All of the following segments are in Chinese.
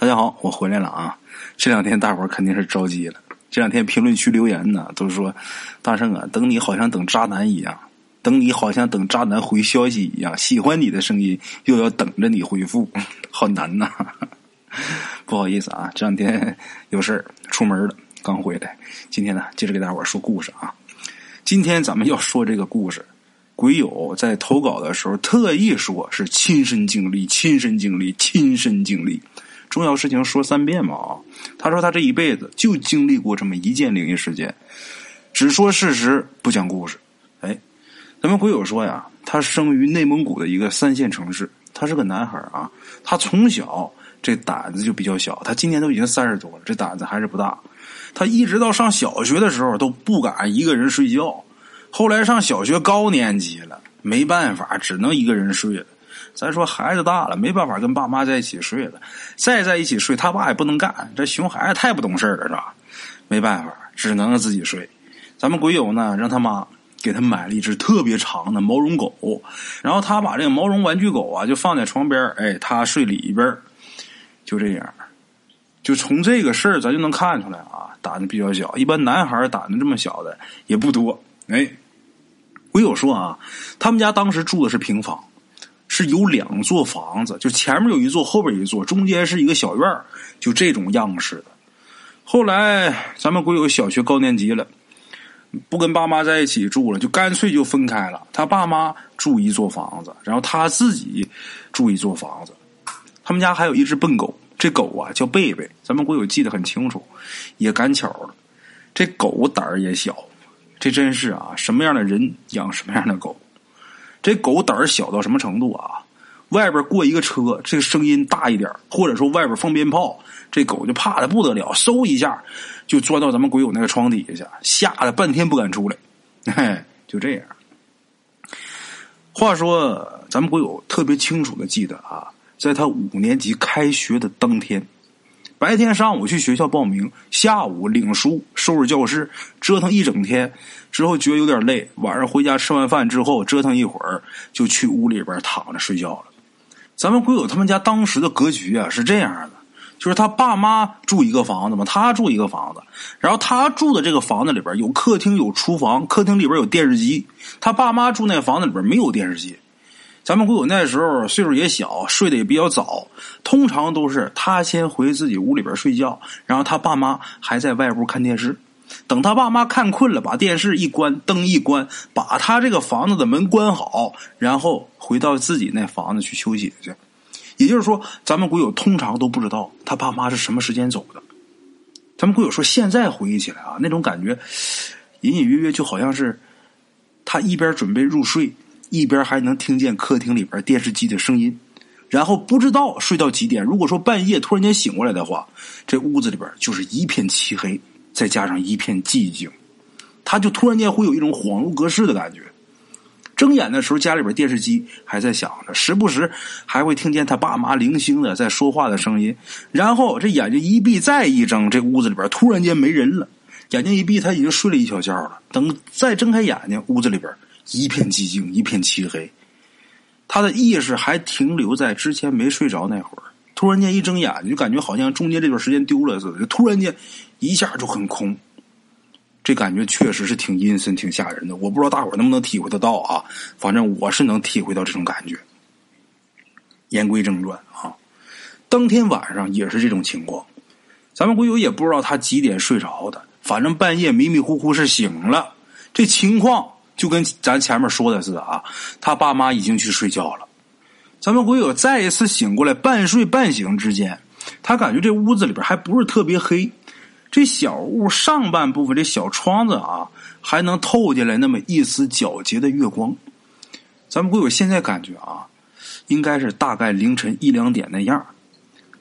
大家好，我回来了啊！这两天大伙儿肯定是着急了。这两天评论区留言呢，都说大圣啊，等你好像等渣男一样，等你好像等渣男回消息一样，喜欢你的声音又要等着你回复，好难呐！不好意思啊，这两天有事儿出门了，刚回来。今天呢，接着给大伙儿说故事啊。今天咱们要说这个故事，鬼友在投稿的时候特意说是亲身经历，亲身经历，亲身经历。重要事情说三遍嘛啊！他说他这一辈子就经历过这么一件灵异事件，只说事实不讲故事。哎，咱们鬼友说呀，他生于内蒙古的一个三线城市，他是个男孩啊。他从小这胆子就比较小，他今年都已经三十多了，这胆子还是不大。他一直到上小学的时候都不敢一个人睡觉，后来上小学高年级了，没办法，只能一个人睡了。咱说孩子大了，没办法跟爸妈在一起睡了，再在一起睡，他爸也不能干。这熊孩子太不懂事了，是吧？没办法，只能自己睡。咱们鬼友呢，让他妈给他买了一只特别长的毛绒狗，然后他把这个毛绒玩具狗啊，就放在床边哎，他睡里边就这样。就从这个事儿，咱就能看出来啊，胆子比较小。一般男孩胆子这么小的也不多。哎，鬼友说啊，他们家当时住的是平房。是有两座房子，就前面有一座，后边一座，中间是一个小院就这种样式的。后来咱们鬼友小学高年级了，不跟爸妈在一起住了，就干脆就分开了。他爸妈住一座房子，然后他自己住一座房子。他们家还有一只笨狗，这狗啊叫贝贝，咱们鬼友记得很清楚。也赶巧了，这狗胆儿也小，这真是啊，什么样的人养什么样的狗。这狗胆儿小到什么程度啊？外边过一个车，这个声音大一点，或者说外边放鞭炮，这狗就怕的不得了，嗖一下就钻到咱们鬼友那个床底下去，吓得半天不敢出来。嘿，就这样。话说，咱们鬼友特别清楚的记得啊，在他五年级开学的当天。白天上午去学校报名，下午领书、收拾教室，折腾一整天之后觉得有点累，晚上回家吃完饭之后折腾一会儿，就去屋里边躺着睡觉了。咱们鬼友他们家当时的格局啊是这样的，就是他爸妈住一个房子嘛，他住一个房子，然后他住的这个房子里边有客厅有厨房，客厅里边有电视机，他爸妈住那房子里边没有电视机。咱们古友那时候岁数也小，睡得也比较早，通常都是他先回自己屋里边睡觉，然后他爸妈还在外屋看电视。等他爸妈看困了，把电视一关，灯一关，把他这个房子的门关好，然后回到自己那房子去休息去。也就是说，咱们鬼友通常都不知道他爸妈是什么时间走的。咱们鬼友说，现在回忆起来啊，那种感觉隐隐约约就好像是他一边准备入睡。一边还能听见客厅里边电视机的声音，然后不知道睡到几点。如果说半夜突然间醒过来的话，这屋子里边就是一片漆黑，再加上一片寂静，他就突然间会有一种恍如隔世的感觉。睁眼的时候，家里边电视机还在响着，时不时还会听见他爸妈零星的在说话的声音。然后这眼睛一闭再一睁，这屋子里边突然间没人了。眼睛一闭，他已经睡了一小觉了。等再睁开眼睛，屋子里边。一片寂静，一片漆黑，他的意识还停留在之前没睡着那会儿。突然间一睁眼，就感觉好像中间这段时间丢了似的，就突然间一下就很空。这感觉确实是挺阴森、挺吓人的。我不知道大伙能不能体会得到啊？反正我是能体会到这种感觉。言归正传啊，当天晚上也是这种情况。咱们鬼友也不知道他几点睡着的，反正半夜迷迷糊糊是醒了。这情况。就跟咱前面说的似的啊，他爸妈已经去睡觉了。咱们鬼友再一次醒过来，半睡半醒之间，他感觉这屋子里边还不是特别黑，这小屋上半部分这小窗子啊，还能透进来那么一丝皎洁的月光。咱们鬼友现在感觉啊，应该是大概凌晨一两点那样。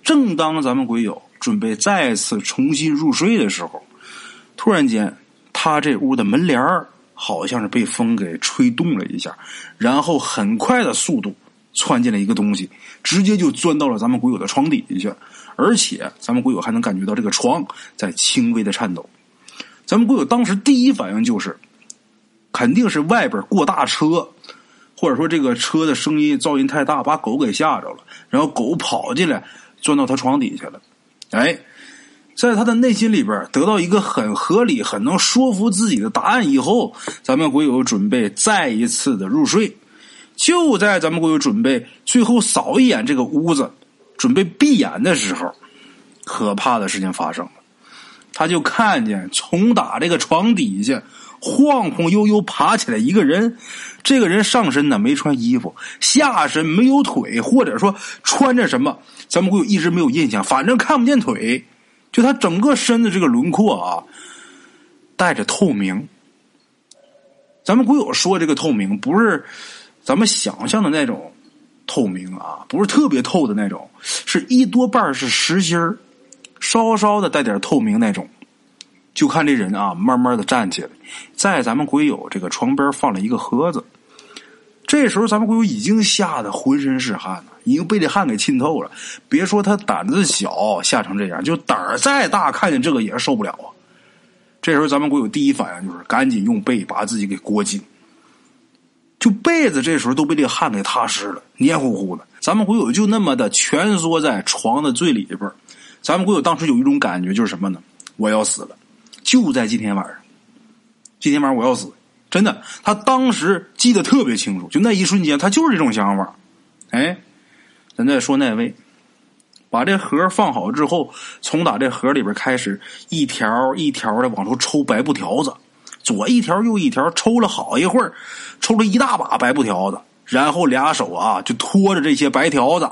正当咱们鬼友准备再次重新入睡的时候，突然间，他这屋的门帘儿。好像是被风给吹动了一下，然后很快的速度窜进了一个东西，直接就钻到了咱们鬼友的床底下去，而且咱们鬼友还能感觉到这个床在轻微的颤抖。咱们鬼友当时第一反应就是，肯定是外边过大车，或者说这个车的声音噪音太大，把狗给吓着了，然后狗跑进来钻到他床底下了。哎，在他的内心里边得到一个很合理、很能说服自己的答案以后，咱们鬼友准备再一次的入睡。就在咱们鬼友准备最后扫一眼这个屋子，准备闭眼的时候，可怕的事情发生了。他就看见从打这个床底下晃晃悠悠爬起来一个人，这个人上身呢没穿衣服，下身没有腿，或者说穿着什么，咱们鬼友一直没有印象，反正看不见腿，就他整个身子这个轮廓啊，带着透明。咱们鬼友说这个透明不是。咱们想象的那种透明啊，不是特别透的那种，是一多半是实心儿，稍稍的带点透明那种。就看这人啊，慢慢的站起来，在咱们鬼友这个床边放了一个盒子。这时候咱们鬼友已经吓得浑身是汗，已经被这汗给浸透了。别说他胆子小，吓成这样，就胆儿再大，看见这个也是受不了啊。这时候咱们鬼友第一反应就是赶紧用被把自己给裹紧。就被子这时候都被这汗给踏湿了，黏糊糊的。咱们鬼友就那么的蜷缩在床的最里边咱们鬼友当时有一种感觉，就是什么呢？我要死了！就在今天晚上，今天晚上我要死！真的，他当时记得特别清楚，就那一瞬间，他就是这种想法。哎，咱再说那位，把这盒放好之后，从打这盒里边开始，一条一条的往出抽白布条子。左一条，右一条，抽了好一会儿，抽了一大把白布条子，然后俩手啊就拖着这些白条子，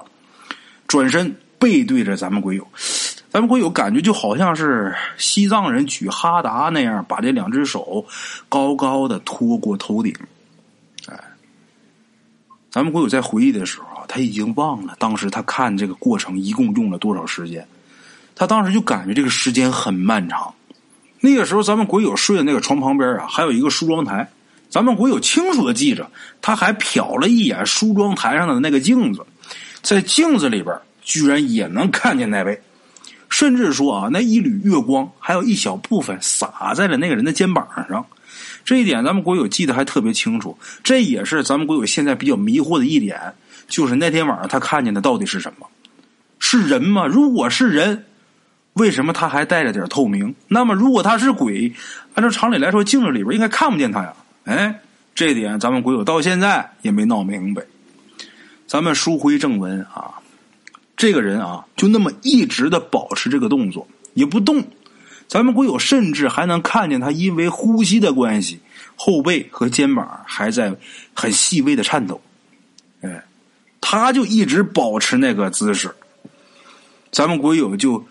转身背对着咱们鬼友，咱们鬼友感觉就好像是西藏人举哈达那样，把这两只手高高的托过头顶。哎，咱们鬼友在回忆的时候，他已经忘了当时他看这个过程一共用了多少时间，他当时就感觉这个时间很漫长。那个时候，咱们鬼友睡的那个床旁边啊，还有一个梳妆台。咱们鬼友清楚的记着，他还瞟了一眼梳妆台上的那个镜子，在镜子里边居然也能看见那位，甚至说啊，那一缕月光还有一小部分洒在了那个人的肩膀上。这一点咱们鬼友记得还特别清楚。这也是咱们鬼友现在比较迷惑的一点，就是那天晚上他看见的到底是什么？是人吗？如果是人。为什么他还带着点透明？那么如果他是鬼，按照常理来说，镜子里边应该看不见他呀。哎，这点咱们鬼友到现在也没闹明白。咱们书回正文啊，这个人啊，就那么一直的保持这个动作，也不动。咱们鬼友甚至还能看见他因为呼吸的关系，后背和肩膀还在很细微的颤抖。他就一直保持那个姿势。咱们鬼友就。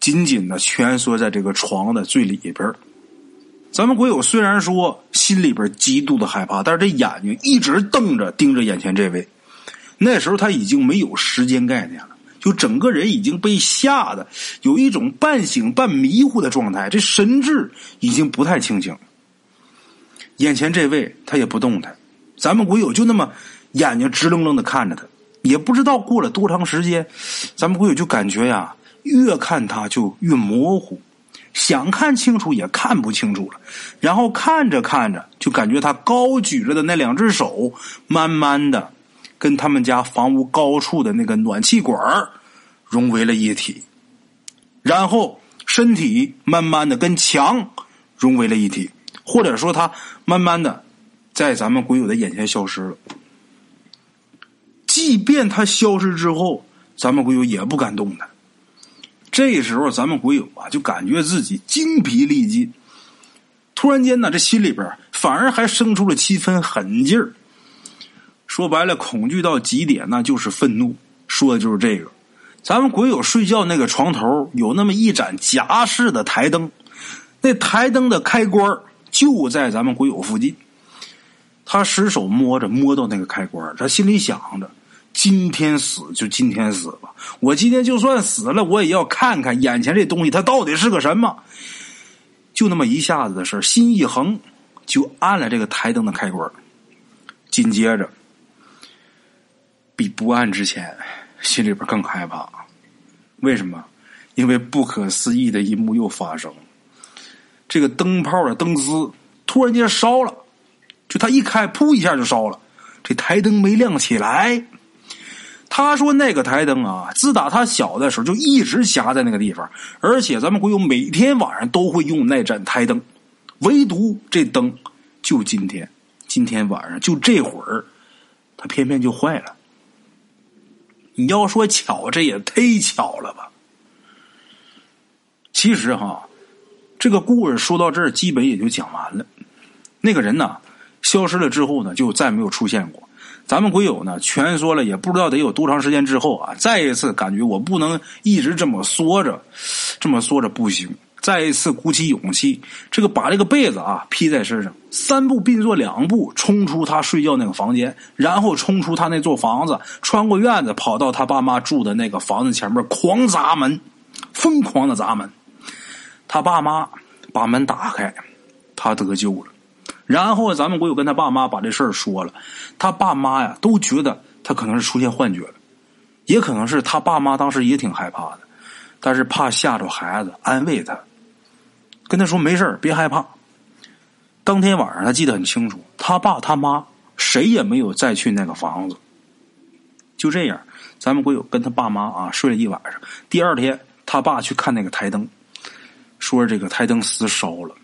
紧紧的蜷缩在这个床的最里边咱们鬼友虽然说心里边极度的害怕，但是这眼睛一直瞪着盯着眼前这位。那时候他已经没有时间概念了，就整个人已经被吓得有一种半醒半迷糊的状态，这神志已经不太清醒。眼前这位他也不动弹，咱们鬼友就那么眼睛直愣愣的看着他，也不知道过了多长时间，咱们鬼友就感觉呀。越看他就越模糊，想看清楚也看不清楚了。然后看着看着，就感觉他高举着的那两只手，慢慢的跟他们家房屋高处的那个暖气管融为了一体，然后身体慢慢的跟墙融为了一体，或者说他慢慢的在咱们鬼友的眼前消失了。即便他消失之后，咱们鬼友也不敢动弹。这时候，咱们鬼友啊，就感觉自己精疲力尽。突然间呢，这心里边反而还生出了七分狠劲儿。说白了，恐惧到极点，那就是愤怒。说的就是这个。咱们鬼友睡觉那个床头有那么一盏夹式的台灯，那台灯的开关就在咱们鬼友附近。他使手摸着，摸到那个开关，他心里想着。今天死就今天死吧，我今天就算死了，我也要看看眼前这东西它到底是个什么。就那么一下子的事心一横，就按了这个台灯的开关。紧接着，比不按之前心里边更害怕。为什么？因为不可思议的一幕又发生了。这个灯泡的灯丝突然间烧了，就它一开，噗一下就烧了，这台灯没亮起来。他说那个台灯啊，自打他小的时候就一直夹在那个地方，而且咱们鬼友每天晚上都会用那盏台灯，唯独这灯就今天，今天晚上就这会儿，他偏偏就坏了。你要说巧，这也忒巧了吧？其实哈，这个故事说到这儿，基本也就讲完了。那个人呢，消失了之后呢，就再没有出现过。咱们鬼友呢，蜷缩了也不知道得有多长时间之后啊，再一次感觉我不能一直这么缩着，这么缩着不行。再一次鼓起勇气，这个把这个被子啊披在身上，三步并作两步冲出他睡觉那个房间，然后冲出他那座房子，穿过院子，跑到他爸妈住的那个房子前面，狂砸门，疯狂的砸门。他爸妈把门打开，他得救了。然后咱们鬼友跟他爸妈把这事儿说了，他爸妈呀都觉得他可能是出现幻觉了，也可能是他爸妈当时也挺害怕的，但是怕吓着孩子，安慰他，跟他说没事别害怕。当天晚上他记得很清楚，他爸他妈谁也没有再去那个房子。就这样，咱们鬼友跟他爸妈啊睡了一晚上。第二天，他爸去看那个台灯，说这个台灯丝烧了。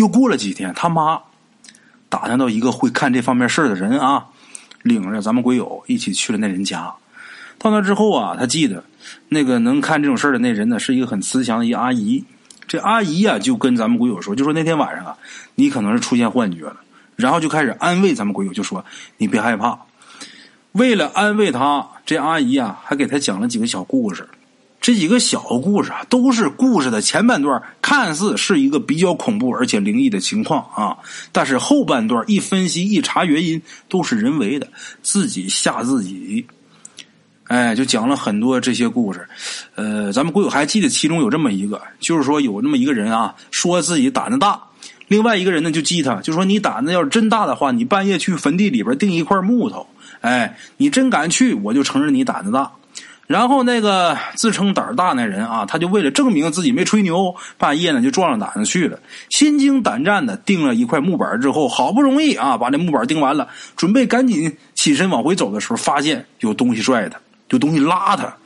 又过了几天，他妈打听到一个会看这方面事儿的人啊，领着咱们鬼友一起去了那人家。到那之后啊，他记得那个能看这种事儿的那人呢，是一个很慈祥的一阿姨。这阿姨呀，就跟咱们鬼友说，就说那天晚上啊，你可能是出现幻觉了，然后就开始安慰咱们鬼友，就说你别害怕。为了安慰他，这阿姨啊，还给他讲了几个小故事。这几个小故事啊，都是故事的前半段，看似是一个比较恐怖而且灵异的情况啊。但是后半段一分析一查原因，都是人为的，自己吓自己。哎，就讲了很多这些故事。呃，咱们鬼友还记得其中有这么一个，就是说有那么一个人啊，说自己胆子大，另外一个人呢就激他，就说你胆子要是真大的话，你半夜去坟地里边钉一块木头，哎，你真敢去，我就承认你胆子大。然后那个自称胆大那人啊，他就为了证明自己没吹牛，半夜呢就壮着胆子去了，心惊胆战的钉了一块木板之后，好不容易啊把这木板钉完了，准备赶紧起身往回走的时候，发现有东西拽他，有东西拉他，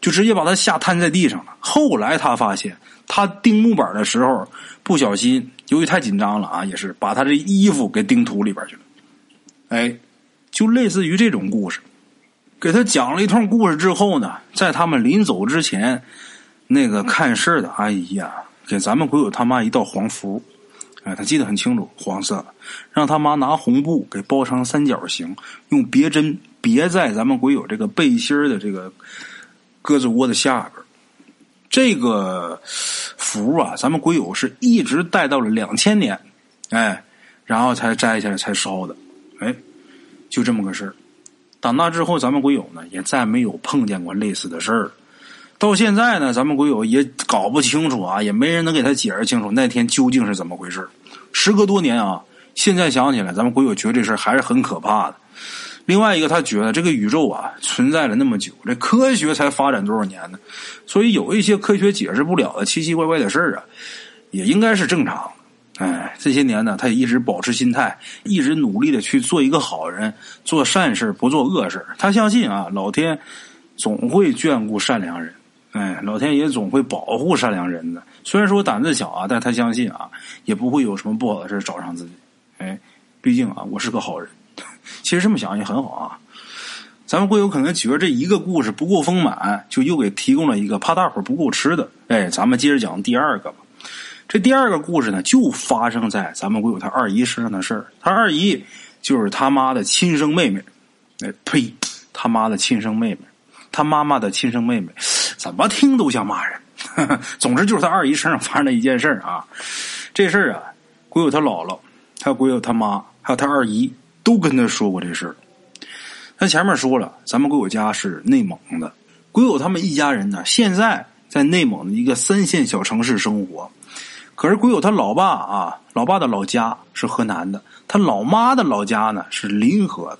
就直接把他吓瘫在地上了。后来他发现，他钉木板的时候不小心，由于太紧张了啊，也是把他这衣服给钉土里边去了。哎，就类似于这种故事。给他讲了一通故事之后呢，在他们临走之前，那个看事儿的阿姨呀，给咱们鬼友他妈一道黄符，哎，他记得很清楚，黄色，让他妈拿红布给包成三角形，用别针别在咱们鬼友这个背心的这个鸽子窝的下边。这个符啊，咱们鬼友是一直带到了两千年，哎，然后才摘下来才烧的，哎，就这么个事儿。长大之后，咱们鬼友呢也再没有碰见过类似的事儿。到现在呢，咱们鬼友也搞不清楚啊，也没人能给他解释清楚那天究竟是怎么回事。时隔多年啊，现在想起来，咱们鬼友觉得这事还是很可怕的。另外一个，他觉得这个宇宙啊存在了那么久，这科学才发展多少年呢？所以有一些科学解释不了的奇奇怪怪的事儿啊，也应该是正常。哎，这些年呢，他也一直保持心态，一直努力的去做一个好人，做善事不做恶事他相信啊，老天总会眷顾善良人，哎，老天爷总会保护善良人的。虽然说胆子小啊，但他相信啊，也不会有什么不好的事找上自己。哎，毕竟啊，我是个好人。其实这么想也很好啊。咱们会有可能觉得这一个故事不够丰满，就又给提供了一个怕大伙不够吃的。哎，咱们接着讲第二个吧。这第二个故事呢，就发生在咱们鬼友他二姨身上的事儿。他二姨就是他妈的亲生妹妹，哎呸，他妈的亲生妹妹，他妈妈的亲生妹妹，怎么听都像骂人。总之就是他二姨身上发生的一件事儿啊。这事儿啊，鬼友他姥姥，还有鬼友他妈，还有他二姨，都跟他说过这事儿。他前面说了，咱们鬼友家是内蒙的，鬼友他们一家人呢，现在在内蒙的一个三线小城市生活。可是鬼友他老爸啊，老爸的老家是河南的，他老妈的老家呢是临河的。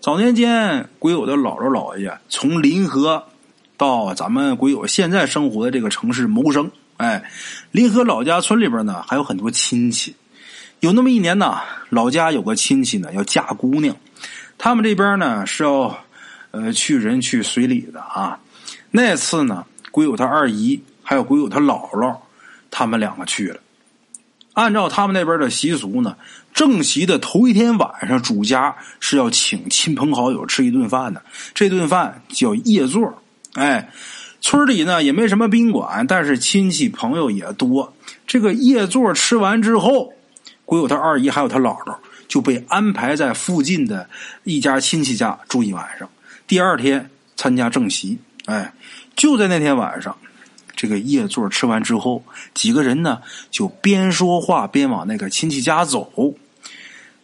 早年间，鬼友的姥姥姥爷从临河到咱们鬼友现在生活的这个城市谋生。哎，临河老家村里边呢还有很多亲戚。有那么一年呢，老家有个亲戚呢要嫁姑娘，他们这边呢是要呃，去人去随礼的啊。那次呢，鬼友他二姨还有鬼友他姥姥，他们两个去了。按照他们那边的习俗呢，正席的头一天晚上，主家是要请亲朋好友吃一顿饭的。这顿饭叫夜座。哎，村里呢也没什么宾馆，但是亲戚朋友也多。这个夜座吃完之后，鬼友他二姨还有他姥姥就被安排在附近的一家亲戚家住一晚上。第二天参加正席。哎，就在那天晚上，这个夜座吃完之后，几个人呢就边说话边往那个亲戚家走。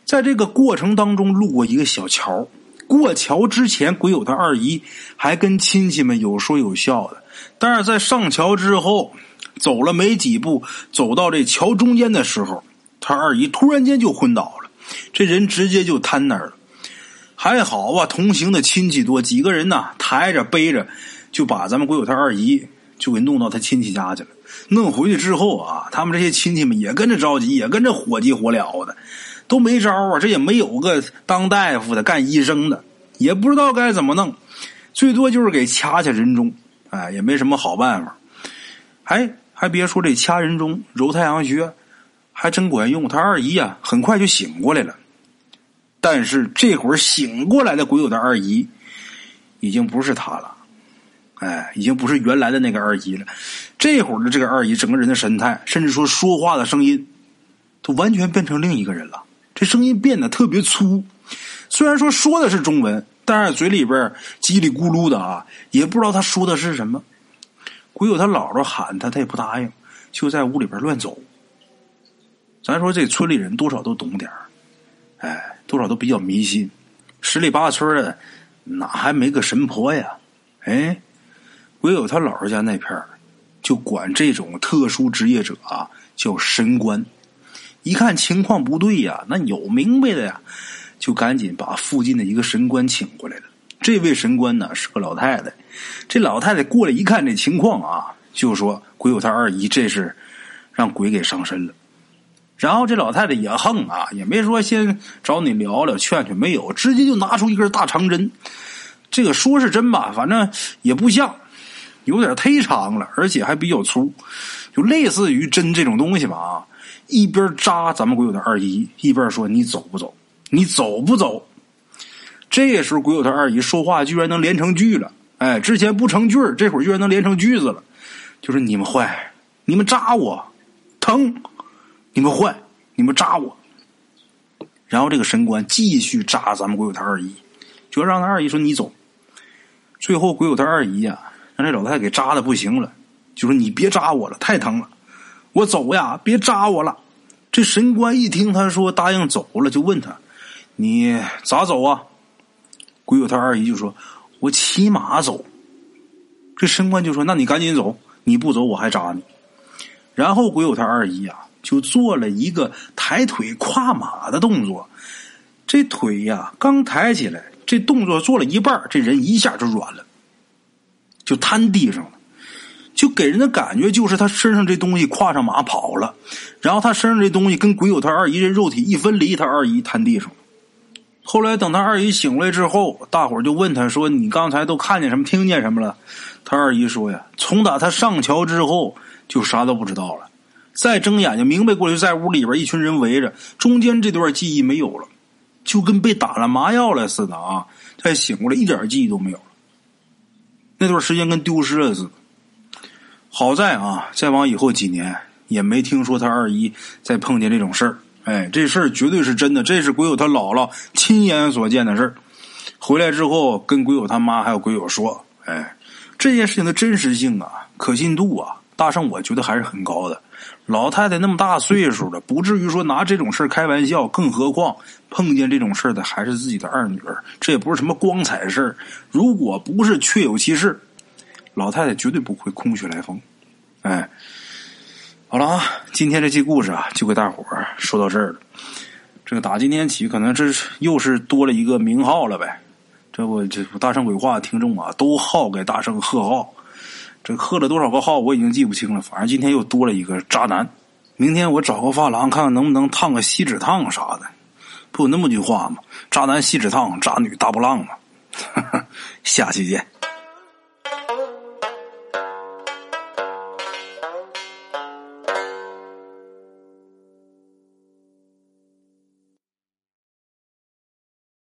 在这个过程当中，路过一个小桥。过桥之前，鬼友他二姨还跟亲戚们有说有笑的。但是在上桥之后，走了没几步，走到这桥中间的时候，他二姨突然间就昏倒了，这人直接就瘫那儿了。还好啊，同行的亲戚多，几个人呢抬着背着，就把咱们鬼友他二姨就给弄到他亲戚家去了。弄回去之后啊，他们这些亲戚们也跟着着急，也跟着火急火燎的，都没招啊。这也没有个当大夫的、干医生的，也不知道该怎么弄，最多就是给掐掐人中，哎，也没什么好办法。哎还别说，这掐人中、揉太阳穴，还真管用。他二姨呀，很快就醒过来了。但是这会儿醒过来的鬼友的二姨，已经不是他了，哎，已经不是原来的那个二姨了。这会儿的这个二姨，整个人的神态，甚至说说话的声音，都完全变成另一个人了。这声音变得特别粗，虽然说说的是中文，但是嘴里边叽里咕噜的啊，也不知道他说的是什么。鬼友他姥姥喊他，他也不答应，就在屋里边乱走。咱说这村里人多少都懂点哎。多少都比较迷信，十里八村的哪还没个神婆呀？哎，唯有他姥姥家那片就管这种特殊职业者啊叫神官。一看情况不对呀，那有明白的呀，就赶紧把附近的一个神官请过来了。这位神官呢是个老太太，这老太太过来一看这情况啊，就说：“鬼有他二姨，这是让鬼给上身了。”然后这老太太也横啊，也没说先找你聊聊劝劝，没有，直接就拿出一根大长针。这个说是真吧，反正也不像，有点忒长了，而且还比较粗，就类似于针这种东西吧啊。一边扎咱们鬼友的二姨，一边说：“你走不走？你走不走？”这时候鬼友他二姨说话居然能连成句了，哎，之前不成句这会儿居然能连成句子了，就是你们坏，你们扎我，疼。你们坏，你们扎我。然后这个神官继续扎咱们鬼友他二姨，就让他二姨说你走。最后鬼友他二姨呀，让这老太太给扎的不行了，就说你别扎我了，太疼了，我走呀，别扎我了。这神官一听他说答应走了，就问他你咋走啊？鬼友他二姨就说我骑马走。这神官就说那你赶紧走，你不走我还扎你。然后鬼友他二姨呀。就做了一个抬腿跨马的动作，这腿呀刚抬起来，这动作做了一半，这人一下就软了，就瘫地上了，就给人的感觉就是他身上这东西跨上马跑了，然后他身上这东西跟鬼友他二姨这肉体一分离，他二姨瘫地上了。后来等他二姨醒来之后，大伙就问他说：“你刚才都看见什么，听见什么了？”他二姨说：“呀，从打他上桥之后，就啥都不知道了。”再睁眼睛明白过来，在屋里边一群人围着，中间这段记忆没有了，就跟被打了麻药了似的啊！再醒过来，一点记忆都没有。那段时间跟丢失了似的。好在啊，再往以后几年也没听说他二姨再碰见这种事儿。哎，这事儿绝对是真的，这是鬼友他姥姥亲眼所见的事儿。回来之后跟鬼友他妈还有鬼友说：“哎，这件事情的真实性啊，可信度啊，大圣我觉得还是很高的。”老太太那么大岁数了，不至于说拿这种事开玩笑。更何况碰见这种事的还是自己的二女儿，这也不是什么光彩事如果不是确有其事，老太太绝对不会空穴来风。哎，好了啊，今天这期故事啊，就给大伙儿说到这儿了。这个打今天起，可能这又是多了一个名号了呗。这不，这大圣鬼话听众啊，都号给大圣贺号。这刻了多少个号，我已经记不清了。反正今天又多了一个渣男。明天我找个发廊，看看能不能烫个锡纸烫啥的。不有那么句话吗？渣男锡纸烫，渣女大波浪嘛。下期见。